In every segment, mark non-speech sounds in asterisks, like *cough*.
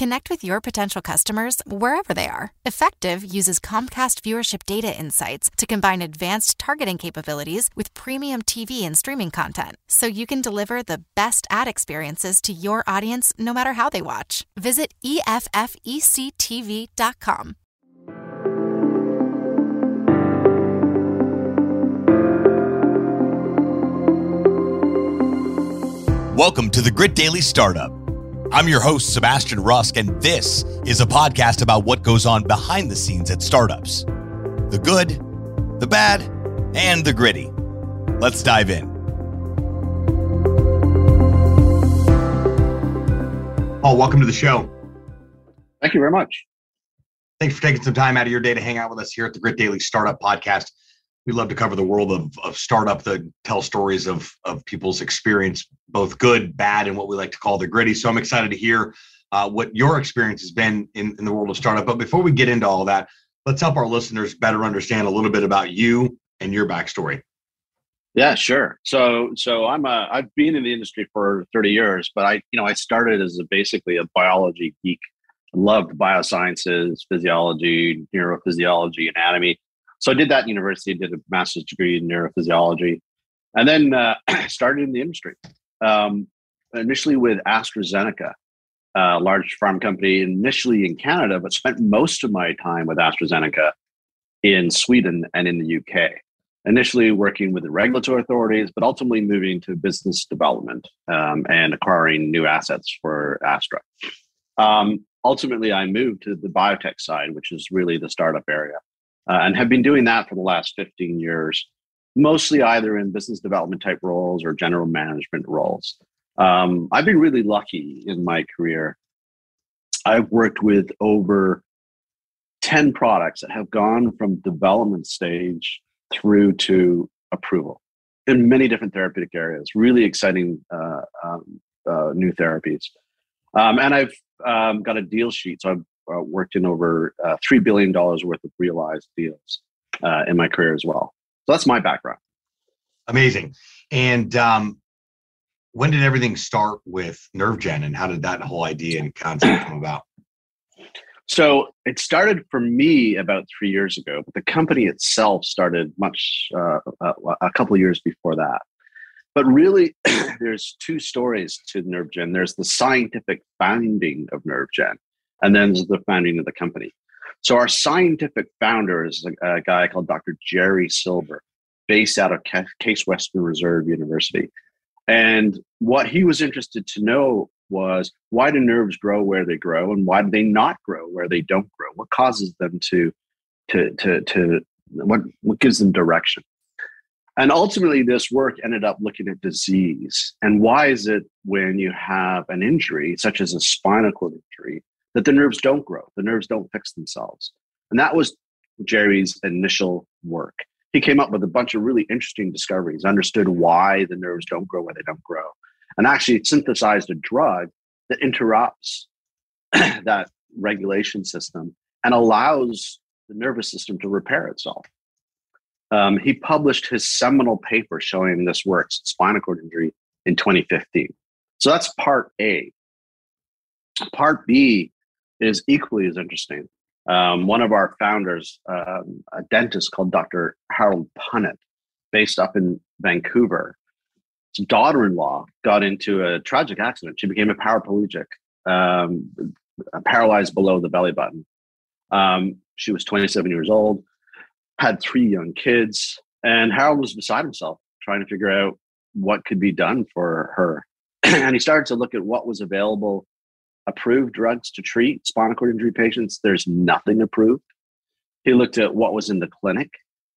Connect with your potential customers wherever they are. Effectv uses Comcast viewership data insights to combine advanced targeting capabilities with premium TV and streaming content so you can deliver the best ad experiences to your audience no matter how they watch. Visit EFFECTV.com. Welcome to the Grit Daily Startup. I'm your host, Sebastian Rusk, and this is a podcast about what goes on behind the scenes at startups the good, the bad, and the gritty. Let's dive in. Paul, welcome to the show. Thank you very much. Thanks for taking some time out of your day to hang out with us here at the Grit Daily Startup Podcast we love to cover the world of, of startup to tell stories of, of people's experience, both good, bad, and what we like to call the gritty. So I'm excited to hear uh, what your experience has been in, in the world of startup. But before we get into all that, let's help our listeners better understand a little bit about you and your backstory. Yeah, sure. So, so I'm a I've been in the industry for 30 years, but I, you know, I started as a, basically a biology geek. Loved biosciences, physiology, neurophysiology, anatomy so I did that in university, did a master's degree in neurophysiology, and then uh, *clears throat* started in the industry. Um, initially with AstraZeneca, a large farm company, initially in Canada, but spent most of my time with AstraZeneca in Sweden and in the UK. Initially working with the regulatory authorities, but ultimately moving to business development um, and acquiring new assets for Astra. Um, ultimately, I moved to the biotech side, which is really the startup area uh, and have been doing that for the last 15 years, mostly either in business development type roles or general management roles. Um, I've been really lucky in my career. I've worked with over 10 products that have gone from development stage through to approval in many different therapeutic areas, really exciting uh, um, uh, new therapies. Um, and I've um, got a deal sheet. So I've uh, worked in over uh, $3 billion worth of realized deals uh, in my career as well. So that's my background. Amazing. And um, when did everything start with NervGen and how did that whole idea and concept come about? So it started for me about three years ago, but the company itself started much uh, a, a couple of years before that. But really, *clears throat* there's two stories to NervGen. There's the scientific founding of NervGen, and then there's the founding of the company. So our scientific founder is a, a guy called Dr. Jerry Silver, based out of Case Western Reserve University. And what he was interested to know was why do nerves grow where they grow and why do they not grow where they don't grow? What causes them to, to, to, to what, what gives them direction? And ultimately, this work ended up looking at disease. And why is it when you have an injury, such as a spinal cord injury, that the nerves don't grow, the nerves don't fix themselves. And that was Jerry's initial work. He came up with a bunch of really interesting discoveries, understood why the nerves don't grow where they don't grow, and actually synthesized a drug that interrupts *clears throat* that regulation system and allows the nervous system to repair itself. Um, he published his seminal paper showing this works, spinal cord injury, in 2015. So that's part A. Part B is equally as interesting. Um, one of our founders, um, a dentist called Dr. Harold Punnett, based up in Vancouver, his daughter-in-law got into a tragic accident. She became a paraplegic, um, paralyzed below the belly button. Um, she was 27 years old, had three young kids, and Harold was beside himself trying to figure out what could be done for her. *clears throat* and he started to look at what was available approved drugs to treat spinal cord injury patients. There's nothing approved. He looked at what was in the clinic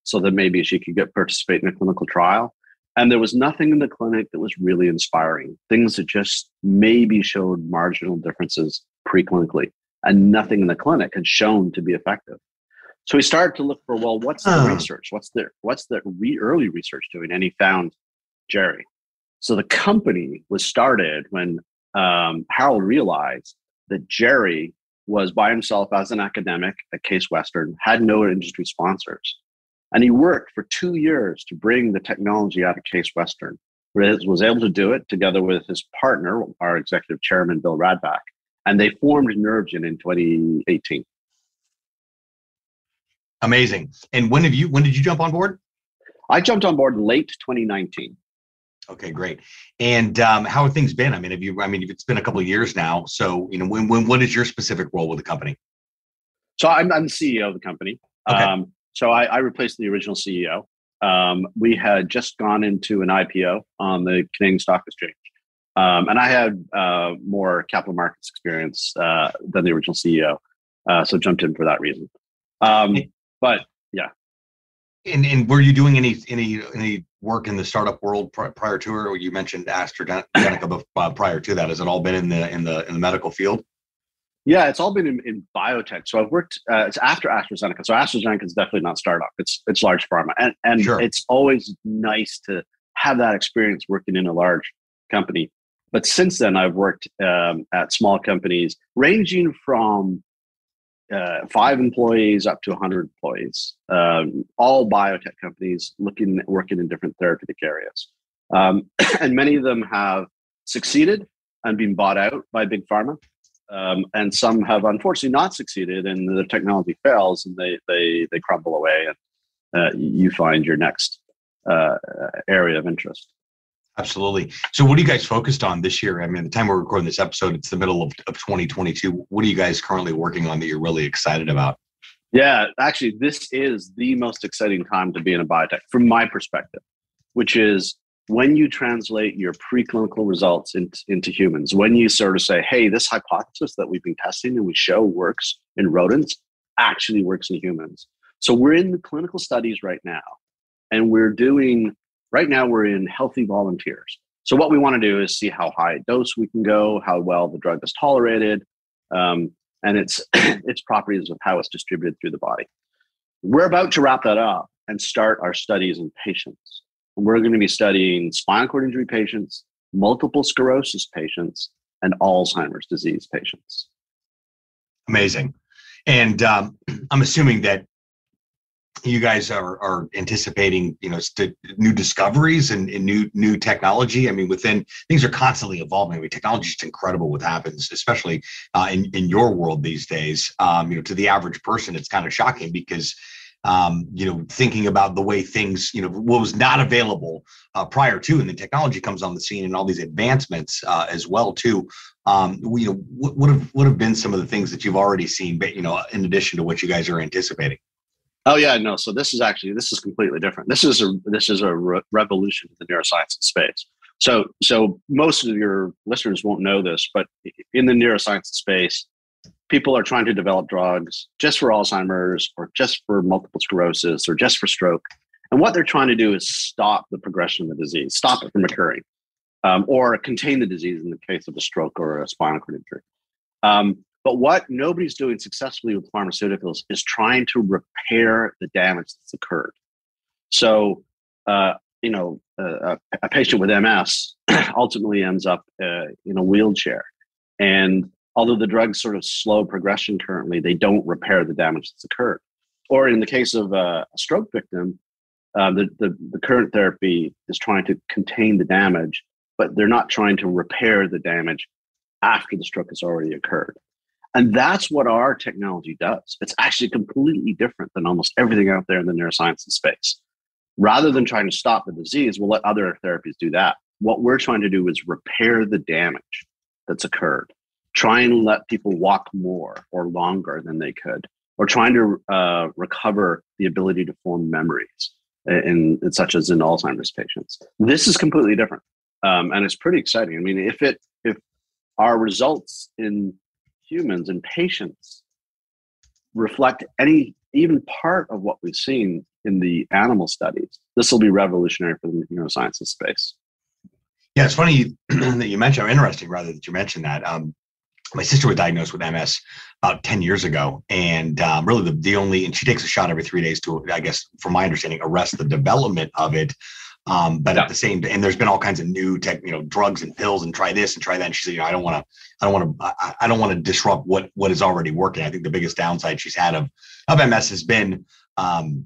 so that maybe she could get participate in a clinical trial. And there was nothing in the clinic that was really inspiring. Things that just maybe showed marginal differences preclinically, and nothing in the clinic had shown to be effective. So he started to look for well, what's the oh. research? What's the what's the re- early research doing? And he found Jerry. So the company was started when um, Harold realized that Jerry was by himself as an academic at Case Western, had no industry sponsors. And he worked for two years to bring the technology out of Case Western, was able to do it together with his partner, our executive chairman, Bill Radvak, and they formed NervGen in 2018. Amazing. And when have you? When did you jump on board? I jumped on board late 2019. Okay, great. And um, how have things been? I mean, have you? I mean, it's been a couple of years now. So, you know, when, when what is your specific role with the company? So, I'm, I'm the CEO of the company. Okay. Um, so, I, I, replaced the original CEO. Um, we had just gone into an IPO on the Canadian Stock Exchange, um, and I had uh, more capital markets experience uh, than the original CEO, uh, so jumped in for that reason. Um, but and, and were you doing any any any work in the startup world prior to her? You mentioned AstraZeneca uh, prior to that. Has it all been in the in the in the medical field? Yeah, it's all been in, in biotech. So I've worked. Uh, it's after AstraZeneca. So AstraZeneca is definitely not startup. It's it's large pharma, and and sure. it's always nice to have that experience working in a large company. But since then, I've worked um, at small companies ranging from uh, five employees up to 100 employees, um, all biotech companies looking working in different therapeutic areas. Um, *clears throat* and many of them have succeeded and been bought out by big pharma. Um, and some have unfortunately not succeeded and the technology fails and they, they, they crumble away and uh, you find your next uh, area of interest. Absolutely. So, what are you guys focused on this year? I mean, the time we're recording this episode, it's the middle of, of 2022. What are you guys currently working on that you're really excited about? Yeah, actually, this is the most exciting time to be in a biotech from my perspective, which is when you translate your preclinical results into, into humans, when you sort of say, hey, this hypothesis that we've been testing and we show works in rodents actually works in humans. So, we're in the clinical studies right now, and we're doing Right now, we're in healthy volunteers. So what we want to do is see how high a dose we can go, how well the drug is tolerated, um, and its *clears throat* its properties of how it's distributed through the body. We're about to wrap that up and start our studies in patients. We're going to be studying spinal cord injury patients, multiple sclerosis patients, and Alzheimer's disease patients. Amazing. And um, *clears throat* I'm assuming that you guys are, are anticipating you know st- new discoveries and, and, new new technology? I mean within things are constantly evolving. I mean technology is incredible what happens especially uh, in, in your world these days. Um, you know to the average person it's kind of shocking because um, you know thinking about the way things you know what was not available uh, prior to and the technology comes on the scene and all these advancements uh, as well too um, you know what would have would have been some of the things that you've already seen but you know in addition to what you guys are anticipating Oh yeah, no. So this is actually this is completely different. This is a this is a re- revolution in the neuroscience space. So so most of your listeners won't know this, but in the neuroscience space, people are trying to develop drugs just for Alzheimer's or just for multiple sclerosis or just for stroke. And what they're trying to do is stop the progression of the disease, stop it from occurring, um, or contain the disease in the case of a stroke or a spinal cord injury. Um, but what nobody's doing successfully with pharmaceuticals is trying to repair the damage that's occurred. So, uh, you know, uh, a patient with MS *clears throat* ultimately ends up uh, in a wheelchair. And although the drugs sort of slow progression currently, they don't repair the damage that's occurred. Or in the case of a stroke victim, uh, the, the, the current therapy is trying to contain the damage, but they're not trying to repair the damage after the stroke has already occurred. And that's what our technology does. It's actually completely different than almost everything out there in the neuroscience space. Rather than trying to stop the disease, we'll let other therapies do that. What we're trying to do is repair the damage that's occurred. Try and let people walk more or longer than they could, or trying to uh, recover the ability to form memories, in, in, such as in Alzheimer's patients. This is completely different, um, and it's pretty exciting. I mean, if it if our results in humans and patients reflect any even part of what we've seen in the animal studies. This will be revolutionary for the neurosciences space. Yeah, it's funny *clears throat* that you mentioned, or interesting rather that you mentioned that. Um, my sister was diagnosed with MS about 10 years ago. And um, really, the, the only, and she takes a shot every three days to, I guess, from my understanding, arrest the development of it. Um, but yeah. at the same, and there's been all kinds of new tech, you know, drugs and pills, and try this and try that. And she said, you know, I don't want to, I don't want to, I, I, don't want to disrupt what what is already working. I think the biggest downside she's had of of MS has been, um,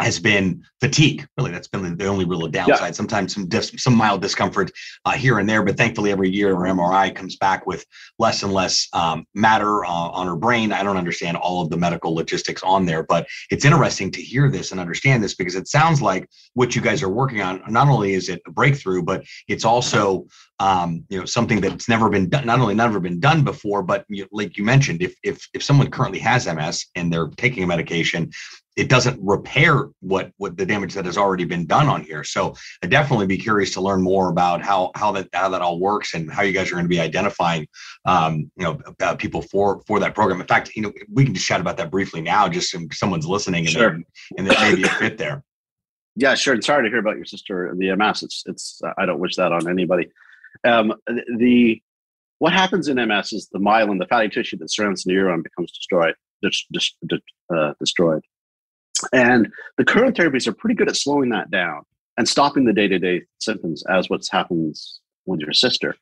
has been fatigue. Really, that's been the only real downside. Yeah. Sometimes some dis- some mild discomfort uh, here and there, but thankfully every year our MRI comes back with less and less um, matter uh, on her brain. I don't understand all of the medical logistics on there, but it's interesting to hear this and understand this because it sounds like what you guys are working on. Not only is it a breakthrough, but it's also um, you know something that's never been done. Not only never been done before, but you, like you mentioned, if if if someone currently has MS and they're taking a medication, it doesn't repair what what the damage that has already been done on here. So I'd definitely be curious to learn more about how how that how that all works and how you guys are going to be identifying um, you know uh, people for for that program. In fact, you know we can just chat about that briefly now, just so someone's listening and sure. then, and then maybe a fit there. Yeah, sure. And sorry to hear about your sister the MS. It's it's I don't wish that on anybody. Um, the what happens in MS is the myelin, the fatty tissue that surrounds the neuron, becomes destroyed. Dis, dis, uh, destroyed and the current therapies are pretty good at slowing that down and stopping the day to day symptoms as what happens with your sister.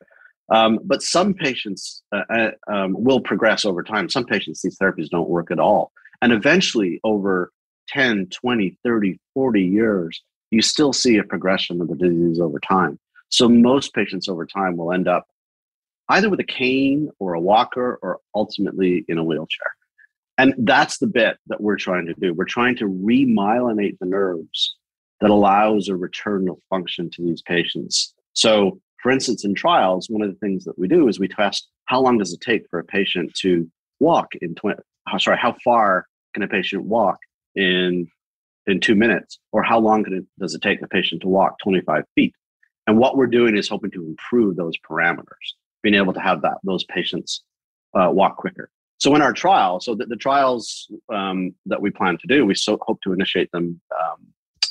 Um, but some patients uh, uh, um, will progress over time. Some patients, these therapies don't work at all. And eventually, over 10, 20, 30, 40 years, you still see a progression of the disease over time. So most patients over time will end up either with a cane or a walker or ultimately in a wheelchair. And that's the bit that we're trying to do. We're trying to remyelinate the nerves that allows a return of function to these patients. So, for instance, in trials, one of the things that we do is we test how long does it take for a patient to walk in 20, sorry, how far can a patient walk in in two minutes, or how long it, does it take the patient to walk 25 feet? And what we're doing is hoping to improve those parameters, being able to have that those patients uh, walk quicker. So in our trial, so the, the trials um, that we plan to do, we so hope to initiate them um,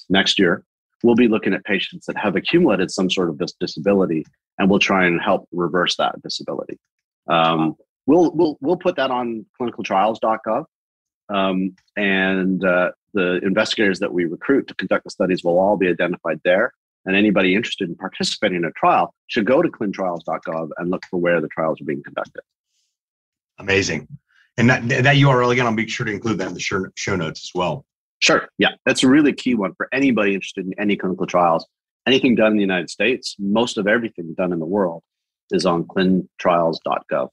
next year. We'll be looking at patients that have accumulated some sort of disability, and we'll try and help reverse that disability. Um, we'll we'll we'll put that on clinicaltrials.gov, um, and uh, the investigators that we recruit to conduct the studies will all be identified there. And anybody interested in participating in a trial should go to clinicaltrials.gov and look for where the trials are being conducted. Amazing. And that, that URL again, I'll make sure to include that in the show, notes as well. Sure. Yeah. That's a really key one for anybody interested in any clinical trials. Anything done in the United States, most of everything done in the world is on clintrials.gov.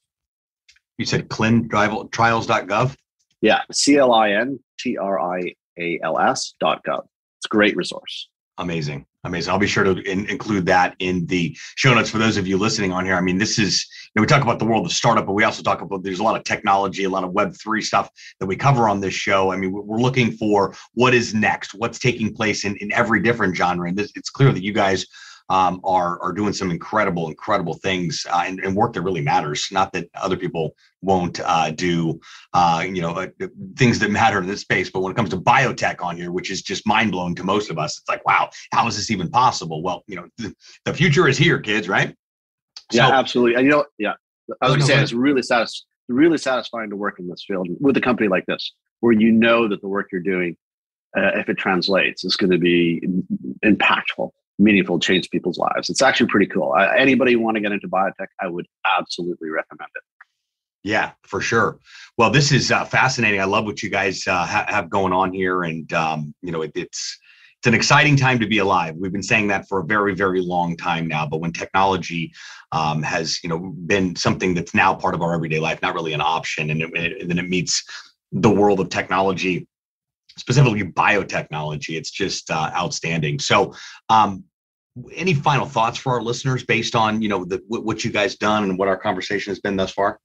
You said clintrials.gov? Yeah. C L I N T R I A L S dot gov. It's a great resource. Amazing. Amazing. I'll be sure to in, include that in the show notes for those of you listening on here. I mean, this is, you know, we talk about the world of startup, but we also talk about there's a lot of technology, a lot of Web3 stuff that we cover on this show. I mean, we're looking for what is next, what's taking place in, in every different genre. And this, it's clear that you guys um, are are doing some incredible, incredible things uh, and, and, work that really matters. Not that other people won't uh, do, uh, you know, uh, things that matter in this space, but when it comes to biotech on here, which is just mind blowing to most of us, it's like, wow, how is this even possible? Well, you know, the, the future is here, kids, right? Yeah, so, absolutely. And you know, yeah, I was going to say it's really satis- really satisfying to work in this field with a company like this, where you know that the work you're doing, uh, if it translates, is going to be impactful meaningful change people's lives. It's actually pretty cool. Anybody want to get into biotech, I would absolutely recommend it. Yeah, for sure. Well, this is uh, fascinating. I love what you guys uh, ha- have going on here, and um, you know, it, it's it's an exciting time to be alive. We've been saying that for a very, very long time now. But when technology um, has, you know, been something that's now part of our everyday life, not really an option, and, it, and then it meets the world of technology specifically biotechnology. It's just uh, outstanding. So, um, any final thoughts for our listeners based on you know the, what you guys done and what our conversation has been thus far?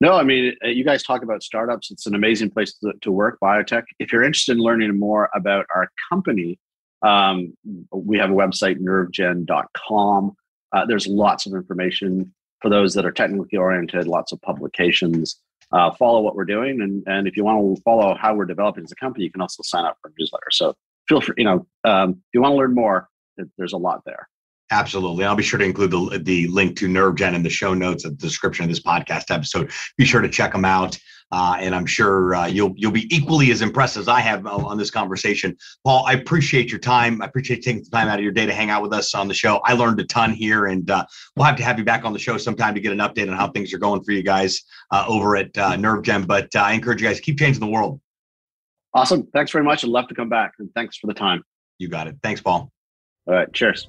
No, I mean, uh, you guys talk about startups. It's an amazing place to, to work, biotech. If you're interested in learning more about our company, um, we have a website, nervgen.com. Uh, there's lots of information for those that are technically oriented, lots of publications uh, follow what we're doing. And, and if you want to follow how we're developing as a company, you can also sign up for a newsletter. So feel free, you know, um, if you want to learn more, there's a lot there. Absolutely. I'll be sure to include the, the link to NervGen in the show notes at the description of this podcast episode. Be sure to check them out. Uh, and I'm sure uh, you'll you'll be equally as impressed as I have on this conversation. Paul, I appreciate your time. I appreciate taking the time out of your day to hang out with us on the show. I learned a ton here, and uh, we'll have to have you back on the show sometime to get an update on how things are going for you guys uh, over at uh, NervGen. But uh, I encourage you guys keep changing the world. Awesome. Thanks very much. I'd love to come back. And thanks for the time. You got it. Thanks, Paul. All right. Cheers.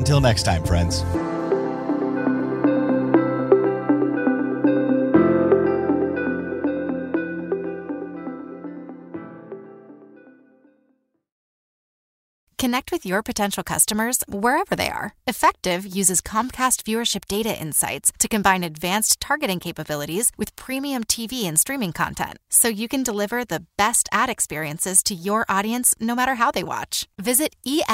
Until next time, friends. Connect with your potential customers wherever they are. Effectv uses Comcast viewership data insights to combine advanced targeting capabilities with premium TV and streaming content so you can deliver the best ad experiences to your audience no matter how they watch. Visit EFFECTV.com.